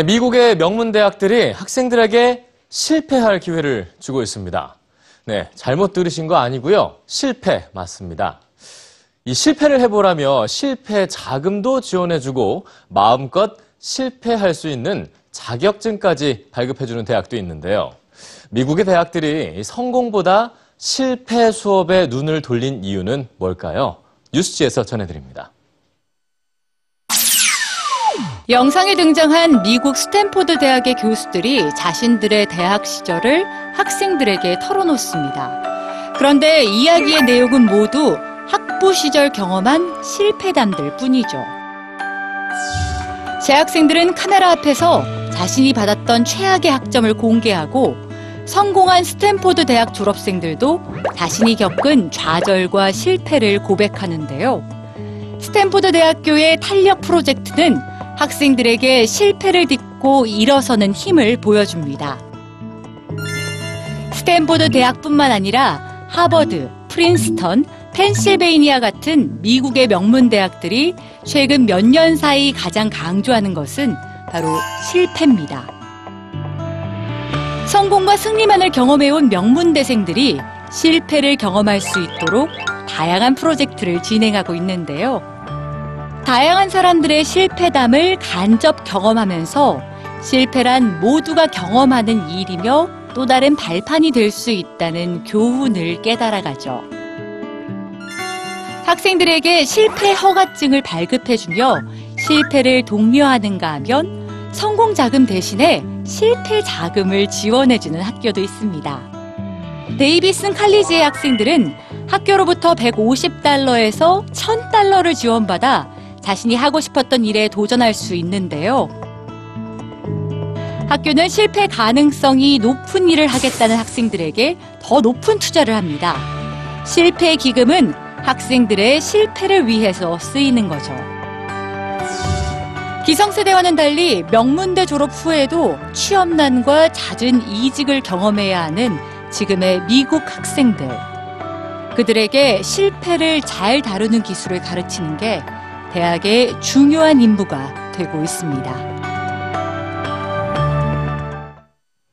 네, 미국의 명문 대학들이 학생들에게 실패할 기회를 주고 있습니다. 네, 잘못 들으신 거 아니고요. 실패 맞습니다. 이 실패를 해보라며 실패 자금도 지원해주고 마음껏 실패할 수 있는 자격증까지 발급해주는 대학도 있는데요. 미국의 대학들이 성공보다 실패 수업에 눈을 돌린 이유는 뭘까요? 뉴스지에서 전해드립니다. 영상에 등장한 미국 스탠포드 대학의 교수들이 자신들의 대학 시절을 학생들에게 털어놓습니다. 그런데 이야기의 내용은 모두 학부 시절 경험한 실패담들 뿐이죠. 재학생들은 카메라 앞에서 자신이 받았던 최악의 학점을 공개하고 성공한 스탠포드 대학 졸업생들도 자신이 겪은 좌절과 실패를 고백하는데요. 스탠포드 대학교의 탄력 프로젝트는 학생들에게 실패를 딛고 일어서는 힘을 보여줍니다. 스탠포드 대학뿐만 아니라 하버드, 프린스턴, 펜실베이니아 같은 미국의 명문 대학들이 최근 몇 년 사이 가장 강조하는 것은 바로 실패입니다. 성공과 승리만을 경험해온 명문대생들이 실패를 경험할 수 있도록 다양한 프로젝트를 진행하고 있는데요. 다양한 사람들의 실패담을 간접 경험하면서 실패란 모두가 경험하는 일이며 또 다른 발판이 될 수 있다는 교훈을 깨달아가죠. 학생들에게 실패 허가증을 발급해주며 실패를 독려하는가 하면 성공 자금 대신에 실패 자금을 지원해주는 학교도 있습니다. 데이비슨 칼리지의 학생들은 학교로부터 150달러에서 1000달러를 지원받아 자신이 하고 싶었던 일에 도전할 수 있는데요. 학교는 실패 가능성이 높은 일을 하겠다는 학생들에게 더 높은 투자를 합니다. 실패 기금은 학생들의 실패를 위해서 쓰이는 거죠. 기성세대와는 달리 명문대 졸업 후에도 취업난과 잦은 이직을 경험해야 하는 지금의 미국 학생들. 그들에게 실패를 잘 다루는 기술을 가르치는 게 대학의 중요한 임무가 되고 있습니다.